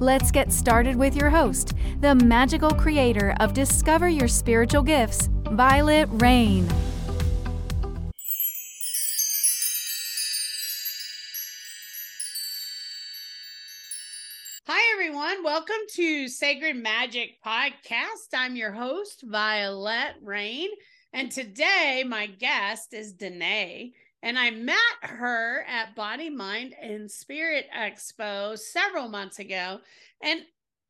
Let's get started with your host, the magical creator of Discover Your Spiritual Gifts, Vialet Rayne. Hi, everyone. Welcome to Sacred Magic Podcast. I'm your host, Vialet Rayne. And today, my guest is Denea. And I met her at Body, Mind, and Spirit Expo several months ago. And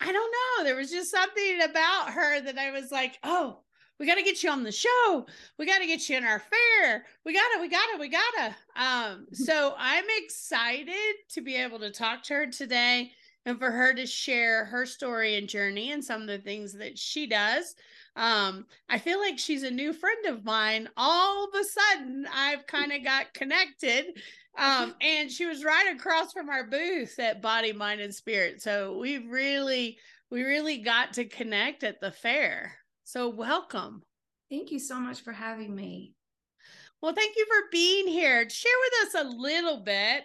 I don't know, there was just something about her that I was like, oh, we got to get you on the show. We got to get you in our fair. We got to, we got to, we got to. Um, so I'm excited to be able to talk to her today and for her to share her story and journey and some of the things that she does. Um, I feel like she's a new friend of mine. All of a sudden, I've kind of got connected. Um, and she was right across from our booth at Body, Mind, and Spirit. So we really, we really got to connect at the fair. So welcome. Thank you so much for having me. Well, thank you for being here. Share with us a little bit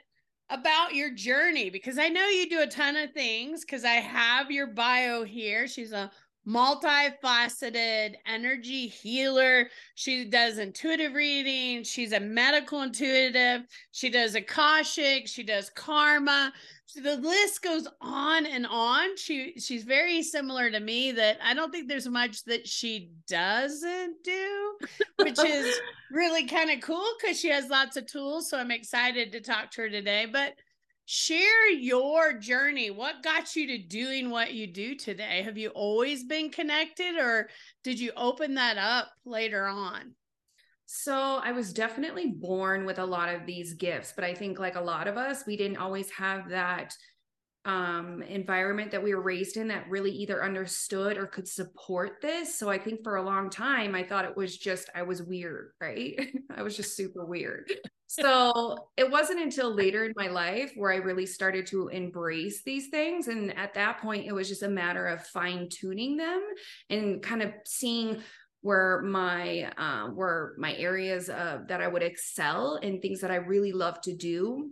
about your journey because I know you do a ton of things because I have your bio here. She's a multifaceted energy healer. She does intuitive reading. She's a medical intuitive. She does Akashic. She does karma. So the list goes on and on. She she's very similar to me that I don't think there's much that she doesn't do, which is really kind of cool because she has lots of tools. So I'm excited to talk to her today. But share your journey. What got you to doing what you do today? Have you always been connected or did you open that up later on? So I was definitely born with a lot of these gifts, but I think like a lot of us, we didn't always have that um environment that we were raised in that really either understood or could support this. So I think for a long time I thought it was just I was weird, right? I was just super weird. So it wasn't until later in my life where I really started to embrace these things and at that point it was just a matter of fine tuning them and kind of seeing where my uh, where my areas uh, that I would excel and things that I really love to do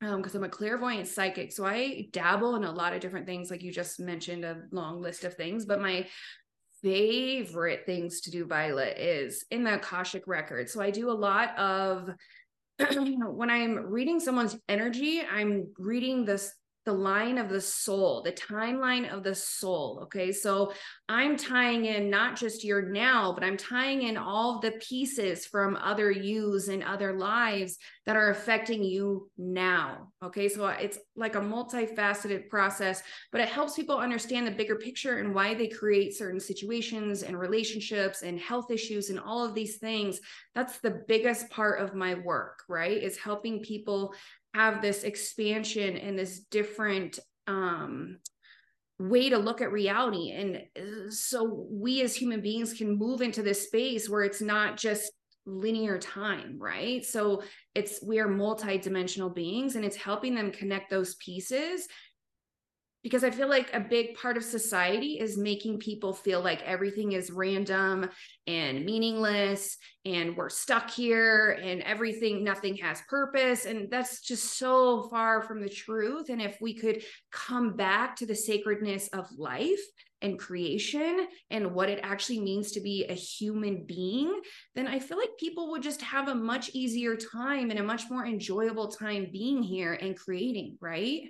because um, I'm a clairvoyant psychic. So I dabble in a lot of different things, like you just mentioned, a long list of things. But my favorite things to do, Vialet, is in the Akashic record. So I do a lot of when I'm reading someone's energy, I'm reading this the line of the soul, the timeline of the soul. Okay. So I'm tying in not just your now, but I'm tying in all the pieces from other yous and other lives that are affecting you now. Okay. So it's like a multifaceted process, but it helps people understand the bigger picture and why they create certain situations and relationships and health issues and all of these things. That's the biggest part of my work, right? Is helping people have this expansion and this different um way to look at reality. And uh, so we as human beings can move into this space where it's not just linear time right? So it's we are multi-dimensional beings and it's helping them connect those pieces because I feel like a big part of society is making people feel like everything is random and meaningless and we're stuck here and everything, nothing has purpose. And that's just so far from the truth. And if we could come back to the sacredness of life and creation and what it actually means to be a human being, then I feel like people would just have a much easier time and a much more enjoyable time being here and creating, right?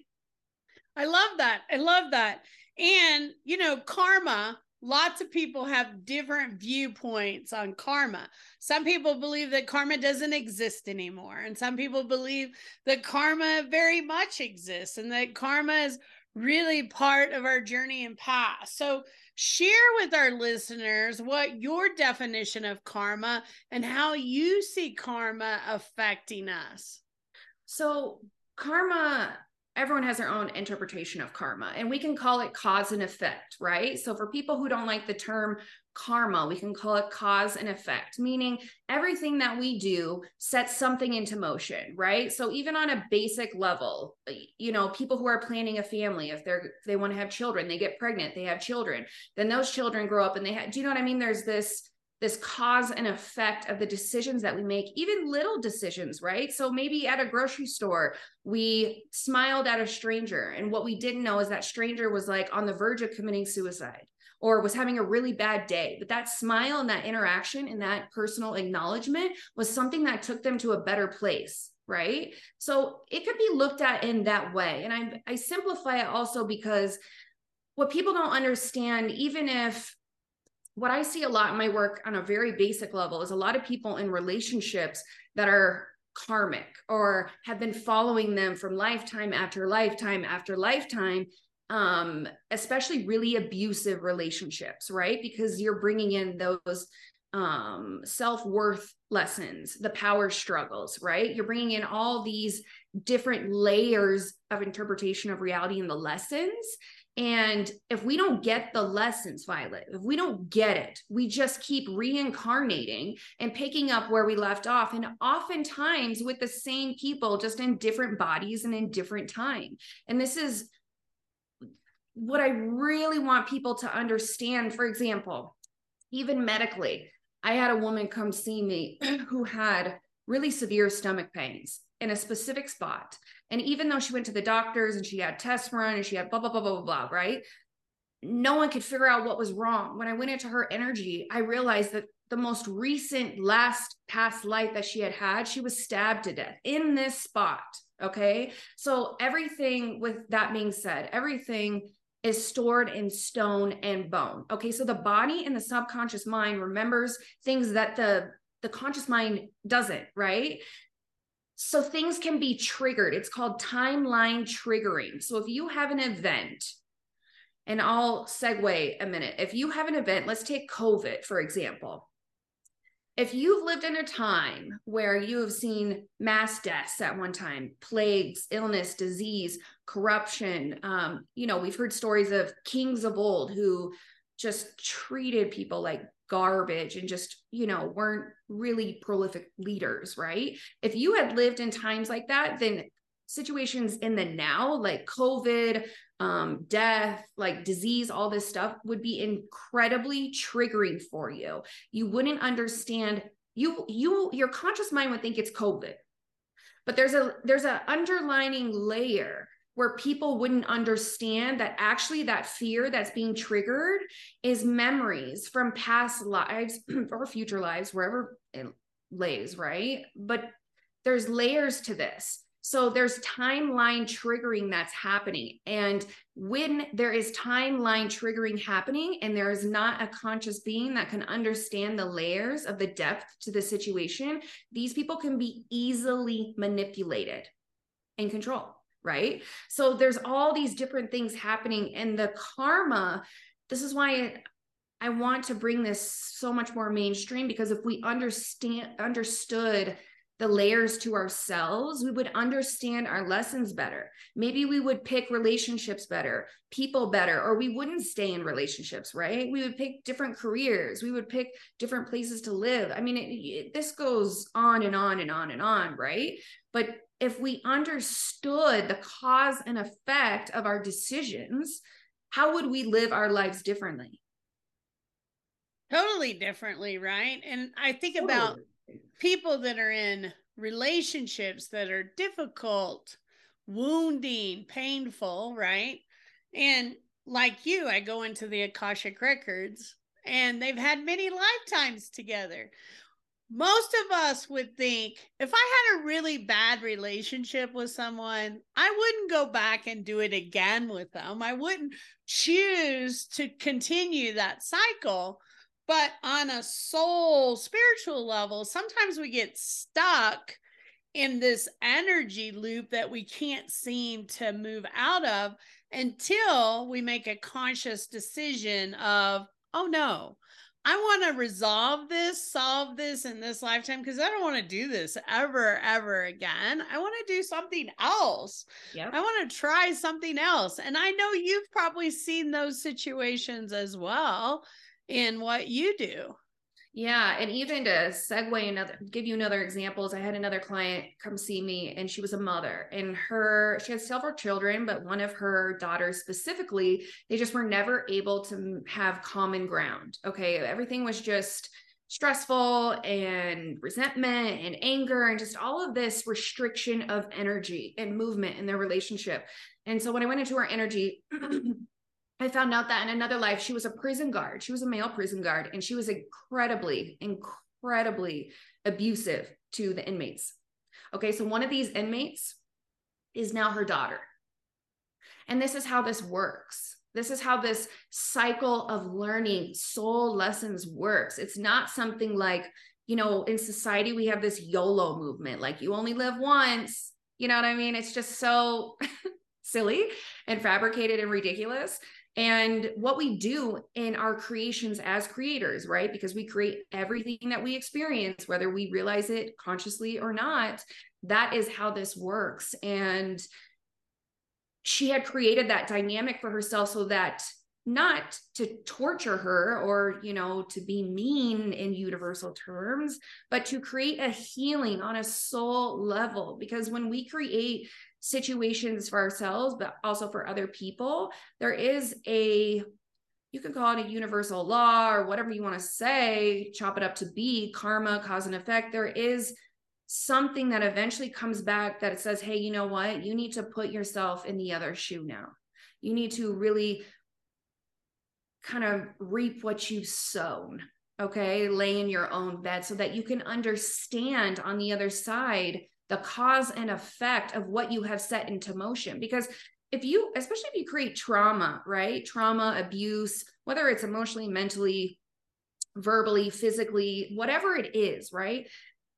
I love that. I love that. And, you know, karma, lots of people have different viewpoints on karma. Some people believe that karma doesn't exist anymore. And some people believe that karma very much exists and that karma is really part of our journey and past. So, share with our listeners what your definition of karma and how you see karma affecting us. So, karma everyone has their own interpretation of karma and we can call it cause and effect right so for people who don't like the term karma. We can call it cause and effect, meaning everything that we do sets something into motion, right? So even on a basic level, you know, people who are planning a family, if they're they want to have children, they get pregnant, they have children, then those children grow up and they have, do you know what I mean? There's this this cause and effect of the decisions that we make, even little decisions, right? So maybe at a grocery store, we smiled at a stranger, and what we didn't know is that stranger was like on the verge of committing suicide or was having a really bad day. But that smile and that interaction and that personal acknowledgement was something that took them to a better place. Right. So it could be looked at in that way. And I, I simplify it also because what people don't understand, even if what I see a lot in my work on a very basic level is a lot of people in relationships that are karmic or have been following them from lifetime after lifetime after lifetime um, especially really abusive relationships, right? Because you're bringing in those um, self worth lessons, the power struggles, right? You're bringing in all these different layers of interpretation of reality in the lessons. And if we don't get the lessons, Vialet, if we don't get it, we just keep reincarnating and picking up where we left off. And oftentimes with the same people, just in different bodies and in different time. And this is what I really want people to understand, for example, even medically, I had a woman come see me who had really severe stomach pains in a specific spot. And even though she went to the doctors and she had tests run and she had blah, blah, blah, blah, blah, blah, right? No one could figure out what was wrong. When I went into her energy, I realized that the most recent last past life that she had had, she was stabbed to death in this spot. Okay. So, everything with that being said, everything is stored in stone and bone. Okay, so the body and the subconscious mind remembers things that the the conscious mind doesn't, right? So things can be triggered. It's called timeline triggering. So if you have an event, and I'll segue a minute. If you have an event, let's take COVID, for example if you've lived in a time where you have seen mass deaths at one time, plagues, illness, disease, corruption, um, you know, we've heard stories of kings of old who just treated people like garbage and just, you know, weren't really prolific leaders, right? If you had lived in times like that, then situations in the now, like COVID, um, death, like disease, all this stuff would be incredibly triggering for you. You wouldn't understand. You, you, your conscious mind would think it's COVID, but there's a there's an underlining layer where people wouldn't understand that actually that fear that's being triggered is memories from past lives or future lives, wherever it lays, right? But there's layers to this. So there's timeline triggering that's happening. And when there is timeline triggering happening and there is not a conscious being that can understand the layers of the depth to the situation, these people can be easily manipulated and control, right? So there's all these different things happening and the karma this is why I want to bring this so much more mainstream because if we understand understood the layers to ourselves, we would understand our lessons better. Maybe we would pick relationships better, people better, or we wouldn't stay in relationships, right? We would pick different careers, we would pick different places to live. I mean, it, it, this goes on and on and on and on, right? But if we understood the cause and effect of our decisions, how would we live our lives differently? Totally differently, right? And I think totally. about people that are in relationships that are difficult, wounding, painful, right? And like you, I go into the Akashic records and they've had many lifetimes together. Most of us would think if I had a really bad relationship with someone, I wouldn't go back and do it again with them. I wouldn't choose to continue that cycle but on a soul spiritual level, sometimes we get stuck in this energy loop that we can't seem to move out of until we make a conscious decision of, oh no, I want to resolve this, solve this in this lifetime because I don't want to do this ever, ever again. I want to do something else. Yep. I want to try something else. And I know you've probably seen those situations as well in what you do. Yeah. And even to segue another, give you another examples, I had another client come see me and she was a mother and her, she had several children, but one of her daughters specifically, they just were never able to have common ground. Okay. Everything was just, stressful and resentment and anger and just all of this restriction of energy and movement in their relationship. And so when I went into her energy, I found out that in another life, she was a prison guard. She was a male prison guard, and she was incredibly, incredibly abusive to the inmates. Okay, so one of these inmates is now her daughter. And this is how this works. This is how this cycle of learning soul lessons works. It's not something like, you know, in society, we have this YOLO movement, like you only live once. You know what I mean? It's just so silly and fabricated and ridiculous. And what we do in our creations as creators, right? Because we create everything that we experience, whether we realize it consciously or not, that is how this works. And she had created that dynamic for herself so that not to torture her or you know to be mean in universal terms but to create a healing on a soul level because when we create situations for ourselves but also for other people there is a you can call it a universal law or whatever you want to say chop it up to be karma cause and effect there is something that eventually comes back that says, hey, you know what? You need to put yourself in the other shoe now. You need to really kind of reap what you've sown. Okay. Lay in your own bed so that you can understand on the other side the cause and effect of what you have set into motion. Because if you, especially if you create trauma, right? Trauma, abuse, whether it's emotionally, mentally, verbally, physically, whatever it is, right?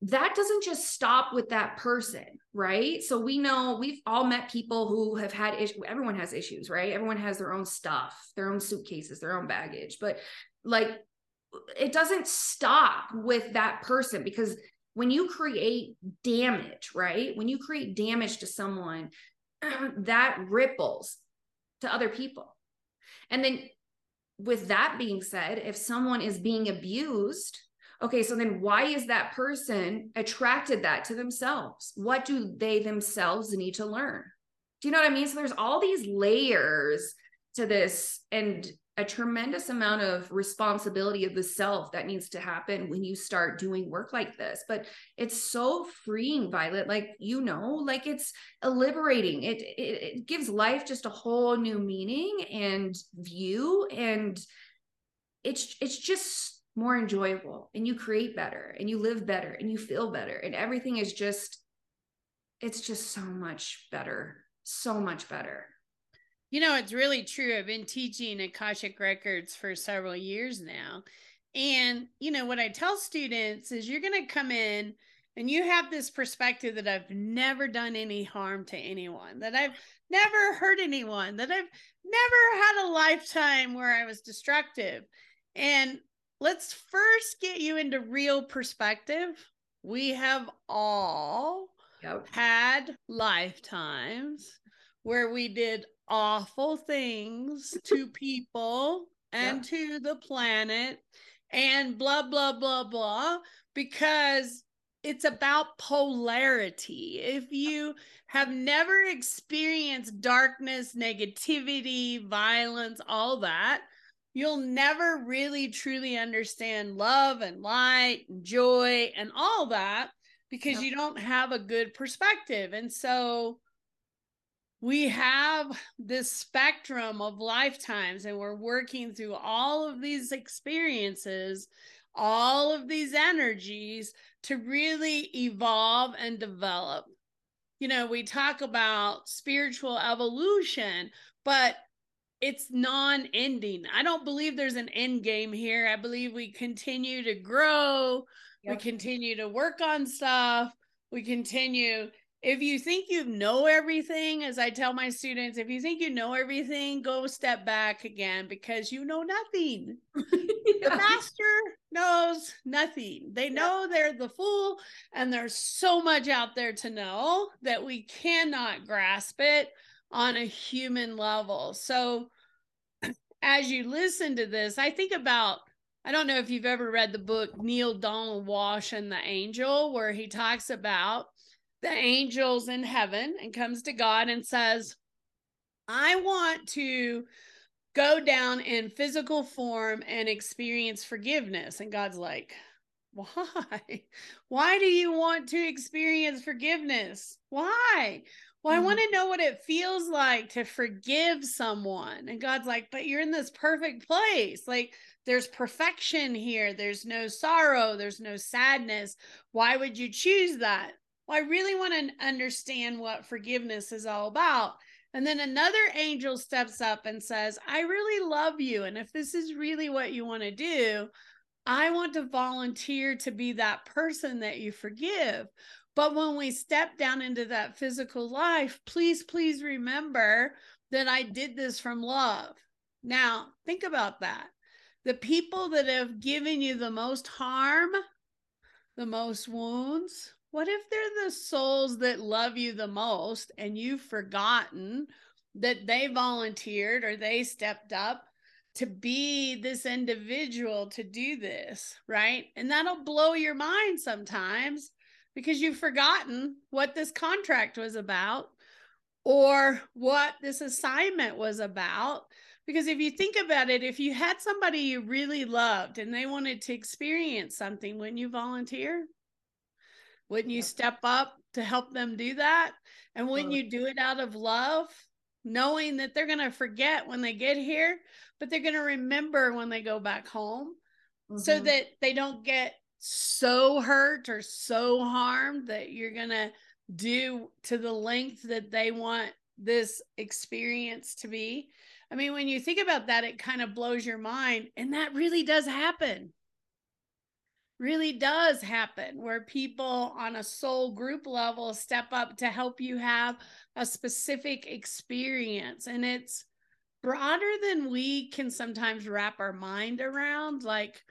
that doesn't just stop with that person, right? So we know we've all met people who have had issues. Everyone has issues, right? Everyone has their own stuff, their own suitcases, their own baggage. But like, it doesn't stop with that person because when you create damage, right? When you create damage to someone, that ripples to other people. And then, with that being said, if someone is being abused, okay so then why is that person attracted that to themselves what do they themselves need to learn do you know what i mean so there's all these layers to this and a tremendous amount of responsibility of the self that needs to happen when you start doing work like this. But it's so freeing Vialet like you know like it's liberating. It, it it gives life just a whole new meaning and view and it's it's just more enjoyable and you create better and you live better and you feel better and everything is just it's just so much better so much better you know it's really true i've been teaching akashic records for several years now and you know what i tell students is you're going to come in and you have this perspective that I've never done any harm to anyone, that I've never hurt anyone, that I've never had a lifetime where I was destructive. And let's first get you into real perspective. We have all yep. had lifetimes where we did awful things to people and yep. to the planet and blah, blah, blah, blah, because it's about polarity. If you have never experienced darkness, negativity, violence, all that, you'll never really truly understand love and light and joy and all that because you don't have a good perspective. And so we have this spectrum of lifetimes and we're working through all of these experiences, all of these energies to really evolve and develop. You know, we talk about spiritual evolution, but it's non-ending. I don't believe there's an end game here. I believe we continue to grow, yep. we continue to work on stuff, we continue if you think you know everything, as I tell my students, if you think you know everything, go step back again because you know nothing. yeah. The master knows nothing. They know they're the fool, and there's so much out there to know that we cannot grasp it on a human level. So, as you listen to this, I think about I don't know if you've ever read the book Neale Donald Walsch and the Angel, where he talks about the angels in heaven and comes to God and says, I want to go down in physical form and experience forgiveness. And God's like, why? Why do you want to experience forgiveness? Why? Well, mm-hmm. I want to know what it feels like to forgive someone. And God's like, but you're in this perfect place. Like, there's perfection here. There's no sorrow. There's no sadness. Why would you choose that? Well, I really want to understand what forgiveness is all about. And then another angel steps up and says, I really love you. And if this is really what you want to do, I want to volunteer to be that person that you forgive. But when we step down into that physical life, please, please remember that I did this from love. Now, think about that. The people that have given you the most harm, the most wounds, what if they're the souls that love you the most and you've forgotten that they volunteered or they stepped up to be this individual to do this, right? And that'll blow your mind sometimes because you've forgotten what this contract was about or what this assignment was about. Because if you think about it, if you had somebody you really loved and they wanted to experience something, wouldn't you volunteer? Wouldn't you step up to help them do that? And wouldn't you do it out of love, knowing that they're going to forget when they get here, but they're going to remember when they go back home mm-hmm. so that they don't get so hurt or so harmed that you're going to do to the length that they want this experience to be. I mean, when you think about that, it kind of blows your mind. And that really does happen really does happen where people on a soul group level step up to help you have a specific experience. And it's broader than we can sometimes wrap our mind around. Like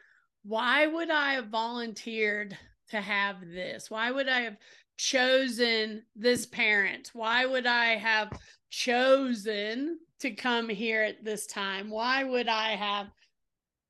why would i have volunteered to have this? Why would i have chosen this parent? Why would i have chosen to come here at this time? Why would i have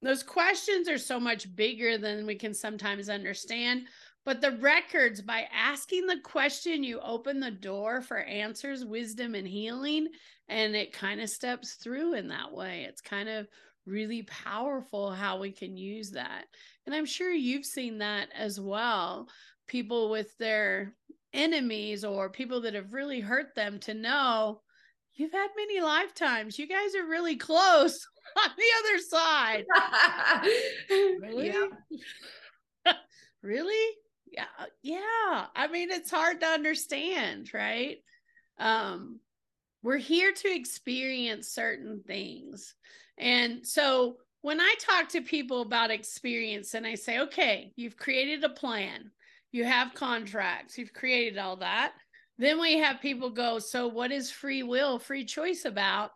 those questions are so much bigger than we can sometimes understand. But the records, by asking the question, you open the door for answers, wisdom, and healing. And it kind of steps through in that way. It's kind of really powerful how we can use that. And I'm sure you've seen that as well. People with their enemies or people that have really hurt them to know you've had many lifetimes. You guys are really close. on the other side. really? Yeah. really? Yeah. Yeah. I mean, it's hard to understand, right? Um, we're here to experience certain things. And so when I talk to people about experience and I say, okay, you've created a plan, you have contracts, you've created all that. Then we have people go, so what is free will, free choice about?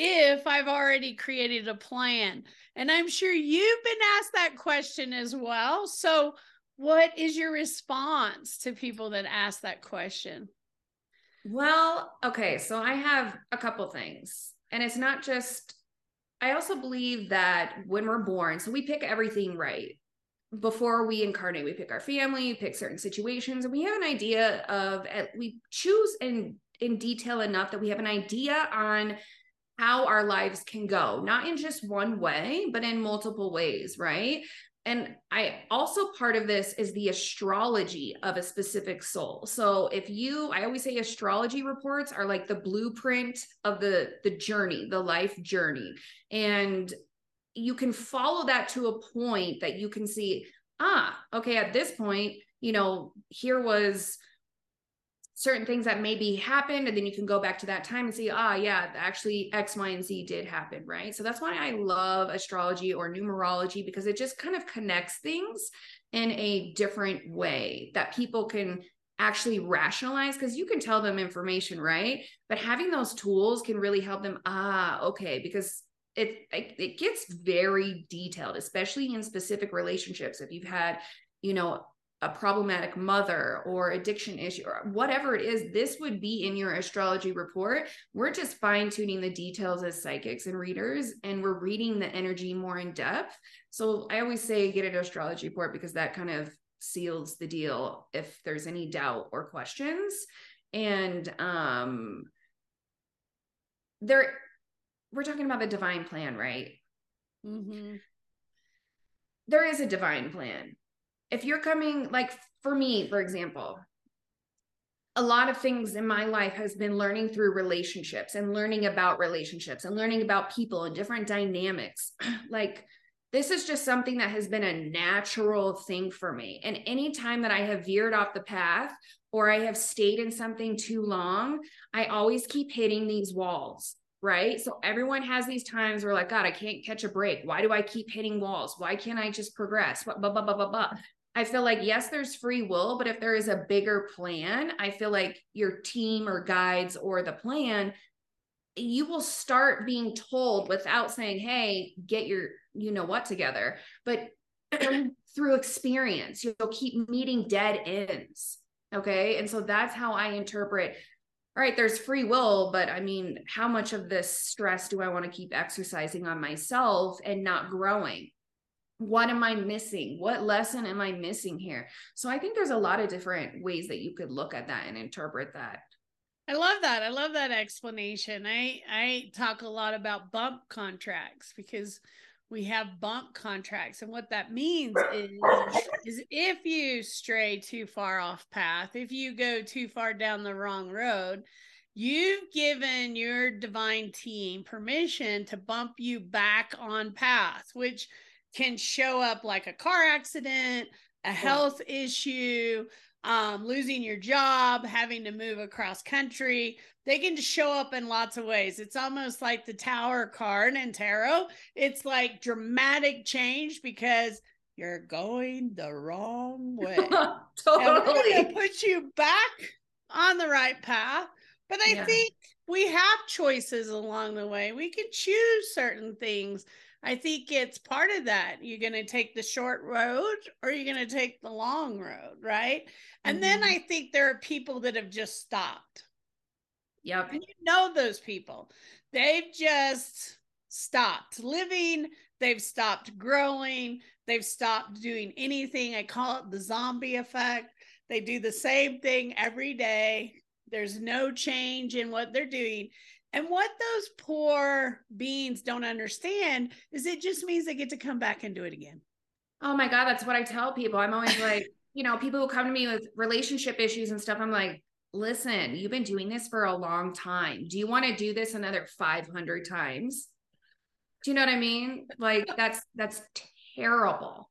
if I've already created a plan? And I'm sure you've been asked that question as well. So, what is your response to people that ask that question? Well, okay, so I have a couple things. And it's not just I also believe that when we're born, so we pick everything right. Before we incarnate, we pick our family, pick certain situations, and we have an idea of we choose in in detail enough that we have an idea on how our lives can go, not in just one way, but in multiple ways, right? And I also part of this is the astrology of a specific soul. So if you, I always say astrology reports are like the blueprint of the the journey, the life journey. And you can follow that to a point that you can see, ah, okay, at this point, you know, here was certain things that maybe happened and then you can go back to that time and see ah yeah actually x y and z did happen right? So that's why i love astrology or numerology because it just kind of connects things in a different way that people can actually rationalize because you can tell them information right? But having those tools can really help them ah okay because it it gets very detailed especially in specific relationships if you've had you know a problematic mother or addiction issue or whatever it is, this would be in your astrology report. We're just fine tuning the details as psychics and readers, and we're reading the energy more in depth. So I always say get an astrology report because that kind of seals the deal if there's any doubt or questions. And um there we're talking about the divine plan, right? Mm-hmm. There is a divine plan if you're coming like for me for example a lot of things in my life has been learning through relationships and learning about relationships and learning about people and different dynamics like this is just something that has been a natural thing for me and anytime that i have veered off the path or i have stayed in something too long i always keep hitting these walls right? So everyone has these times where like, God, I can't catch a break. Why do I keep hitting walls? Why can't I just progress? Blah, blah, blah, blah, blah, blah. I feel like, yes, there's free will, but if there is a bigger plan, I feel like your team or guides or the plan, you will start being told without saying, hey, get your, you know what together. But through experience, you'll keep meeting dead ends. Okay. And so that's how I interpret all right, there's free will, but I mean, how much of this stress do I want to keep exercising on myself and not growing? what am I missing? What lesson am I missing here? So I think there's a lot of different ways that you could look at that and interpret that. I love that. I love that explanation. I I talk a lot about bump contracts because we have bump contracts and what that means is is if you stray too far off path, if you go too far down the wrong road, you've given your divine team permission to bump you back on path, which can show up like a car accident, a health issue, um, losing your job, having to move across country. They can just show up in lots of ways. It's almost like the tower card in tarot. It's like dramatic change because you're going the wrong way. totally. And put you back on the right path. But I yeah. think we have choices along the way. We can choose certain things I think it's part of that. You're going to take the short road or you're going to take the long road, right? And mm-hmm. then I think there are people that have just stopped. Yep. And you know those people. They've just stopped living, they've stopped growing, they've stopped doing anything. I call it the zombie effect. They do the same thing every day. There's no change in what they're doing. And what those poor beings don't understand is it just means they get to come back and do it again. Oh my God, that's what I tell people. I'm always like, you know, people who come to me with relationship issues and stuff, I'm like, listen, you've been doing this for a long time. Do you want to do this another 500 times? Do you know what I mean? Like that's that's terrible.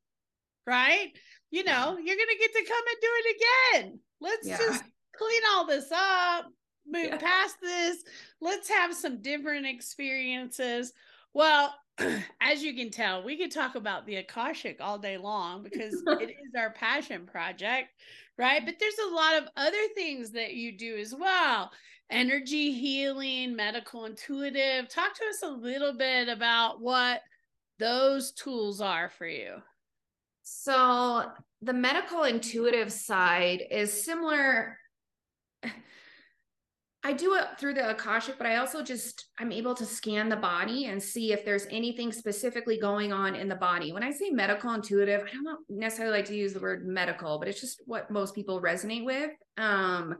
Right? You know, you're going to get to come and do it again. Let's yeah. just clean all this up, move yeah. past this. Let's have some different experiences. Well, as you can tell, we could talk about the Akashic all day long because it is our passion project, right? But there's a lot of other things that you do as well energy healing, medical intuitive. Talk to us a little bit about what those tools are for you. So, the medical intuitive side is similar I do it through the Akashic, but I also just I'm able to scan the body and see if there's anything specifically going on in the body. When I say medical intuitive, I don't necessarily like to use the word medical, but it's just what most people resonate with. Um,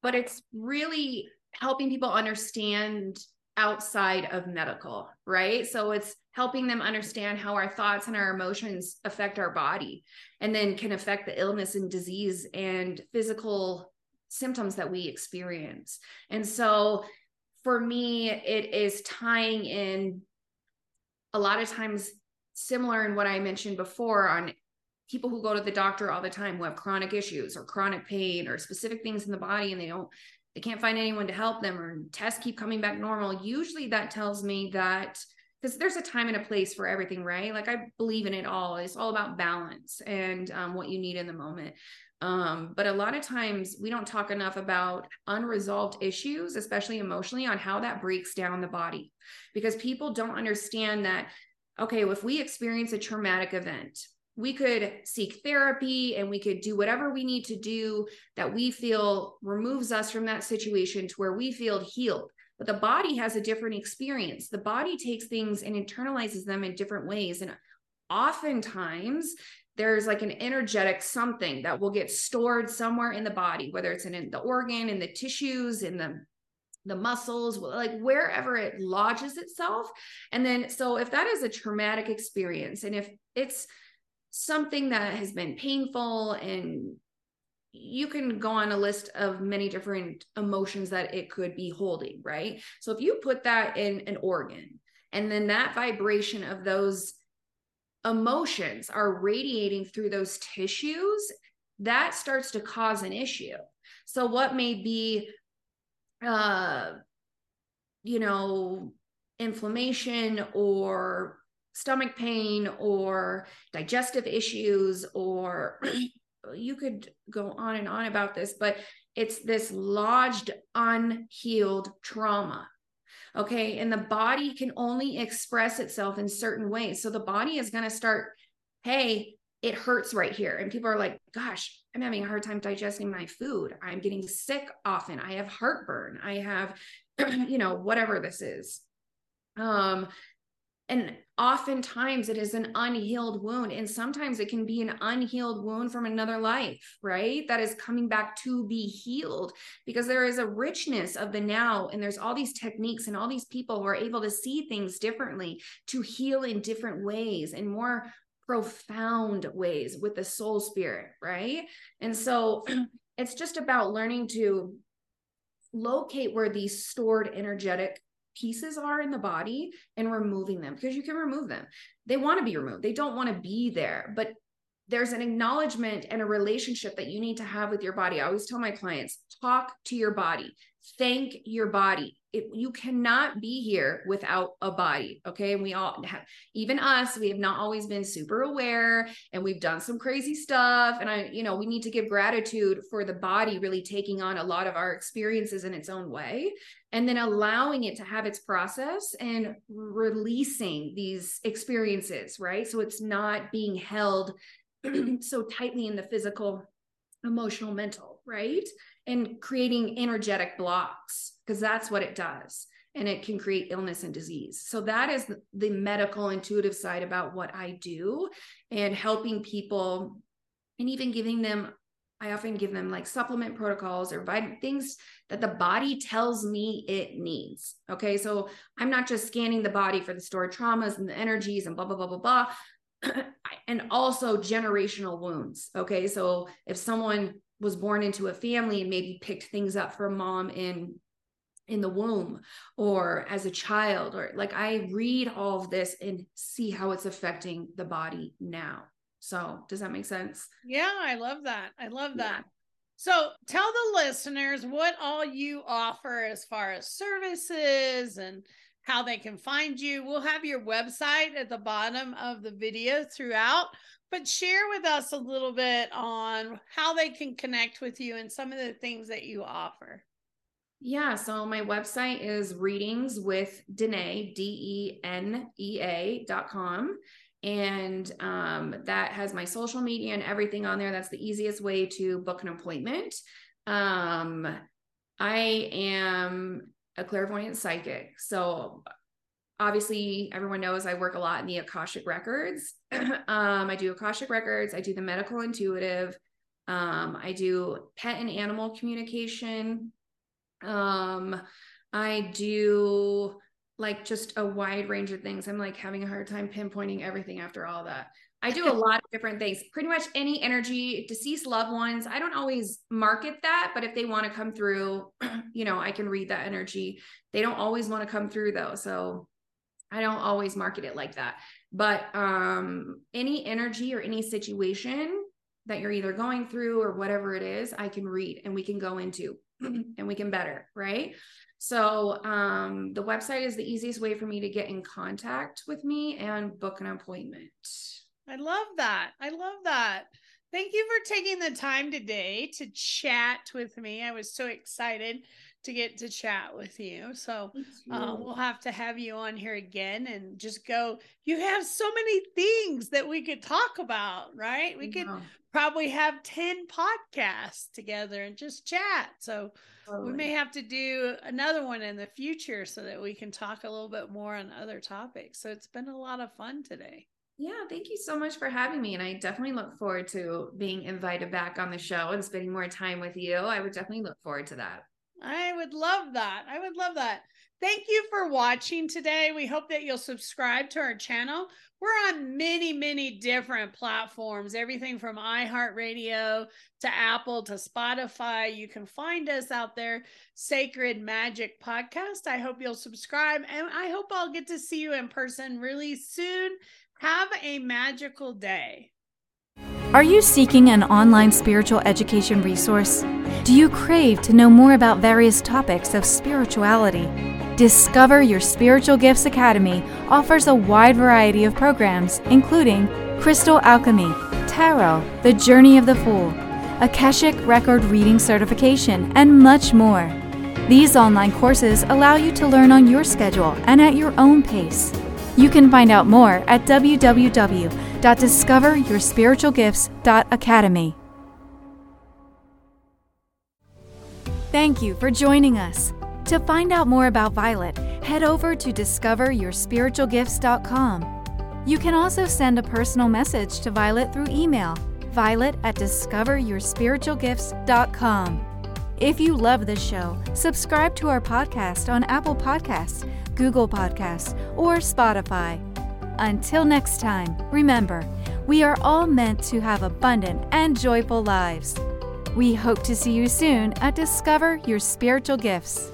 but it's really helping people understand outside of medical, right? So it's helping them understand how our thoughts and our emotions affect our body and then can affect the illness and disease and physical symptoms that we experience. And so for me, it is tying in a lot of times similar in what I mentioned before on people who go to the doctor all the time who have chronic issues or chronic pain or specific things in the body and they don't they can't find anyone to help them or tests keep coming back normal. Usually that tells me that because there's a time and a place for everything right? Like i believe in it all. It's all about balance and um, what you need in the moment um, but a lot of times we don't talk enough about unresolved issues, especially emotionally, on how that breaks down the body because people don't understand that. Okay, if we experience a traumatic event, we could seek therapy and we could do whatever we need to do that we feel removes us from that situation to where we feel healed. But the body has a different experience. The body takes things and internalizes them in different ways. And oftentimes, there's like an energetic something that will get stored somewhere in the body, whether it's in the organ, in the tissues, in the the muscles, like wherever it lodges itself. And then, so if that is a traumatic experience, and if it's something that has been painful and you can go on a list of many different emotions that it could be holding, right? So if you put that in an organ and then that vibration of those emotions are radiating through those tissues, that starts to cause an issue. So what may be uh you know inflammation or stomach pain or digestive issues or you could go on and on about this but it's this lodged unhealed trauma okay and the body can only express itself in certain ways. So the body is going to start hey it hurts right here. And people are like gosh i'm having a hard time digesting my food. I'm getting sick often. I have heartburn. I have you know whatever this is. Um and oftentimes it is an unhealed wound and sometimes it can be an unhealed wound from another life right? That is coming back to be healed because there is a richness of the now and there's all these techniques and all these people who are able to see things differently to heal in different ways and more profound ways with the soul spirit right? And so it's just about learning to locate where these stored energetic pieces are in the body and removing them because you can remove them. They want to be removed. They don't want to be there, but there's an acknowledgement and a relationship that you need to have with your body. I always tell my clients, talk to your body. Thank your body it, you cannot be here without a body okay? And we all have even us we have not always been super aware and we've done some crazy stuff and i you know we need to give gratitude for the body really taking on a lot of our experiences in its own way and then allowing it to have its process and releasing these experiences right? So it's not being held so tightly in the physical emotional mental right and creating energetic blocks because that's what it does and it can create illness and disease. So that is the medical intuitive side about what i do and helping people and even giving them i often give them like supplement protocols or vitamin things that the body tells me it needs okay? So i'm not just scanning the body for the stored traumas and the energies and blah blah blah blah blah. And also generational wounds okay? So if someone was born into a family and maybe picked things up from mom in in the womb or as a child or like i read all of this and see how it's affecting the body now. So does that make sense? Yeah i love that. I love that. Yeah. so tell the listeners what all you offer as far as services and how they can find you we'll have your website at the bottom of the video throughout but share with us a little bit on how they can connect with you and some of the things that you offer. Yeah, so my website is readings with Denea, D E N E A dot com. And um, that has my social media and everything on there. That's the easiest way to book an appointment. Um, I am a clairvoyant psychic. So obviously everyone knows I work a lot in the Akashic records. um, I do Akashic records, I do the medical intuitive, um, I do pet and animal communication. Um, I do like just a wide range of things. I'm like having a hard time pinpointing everything after all that. I do a lot of different things, pretty much any energy, deceased loved ones. I don't always market that, but if they want to come through, you know, I can read that energy. They don't always want to come through though. So I don't always market it like that. But um, any energy or any situation that you're either going through or whatever it is, I can read and we can go into and we can better, right? So um, the website is the easiest way for me to get in contact with me and book an appointment. I love that. I love that. Thank you for taking the time today to chat with me. I was so excited to get to chat with you. So uh, we'll have to have you on here again and just go. You have so many things that we could talk about, right? We could probably have 10 podcasts together and just chat. So totally. we may have to do another one in the future so that we can talk a little bit more on other topics. So it's been a lot of fun today. Yeah, thank you so much for having me. And I definitely look forward to being invited back on the show and spending more time with you. I would definitely look forward to that. I would love that. I would love that. Thank you for watching today. We hope that you'll subscribe to our channel. We're on many, many different platforms, everything from iHeartRadio to Apple to Spotify. You can find us out there, Sacred Magic Podcast. I hope you'll subscribe and I hope I'll get to see you in person really soon. Have a magical day. Are you seeking an online spiritual education resource? Do you crave to know more about various topics of spirituality? Discover Your Spiritual Gifts Academy offers a wide variety of programs, including Crystal Alchemy, Tarot, The Journey of the Fool, Akashic Record Reading Certification, and much more. These online courses allow you to learn on your schedule and at your own pace. You can find out more at www.discoveryourspiritualgifts.academy. Thank you for joining us. To find out more about Vialet, head over to discoveryourspiritualgifts.com. You can also send a personal message to Vialet through email, vialet at discoveryourspiritualgifts.com. If you love this show, subscribe to our podcast on Apple Podcasts, Google Podcasts, or Spotify. Until next time, remember, we are all meant to have abundant and joyful lives. We hope to see you soon at Discover Your Spiritual Gifts.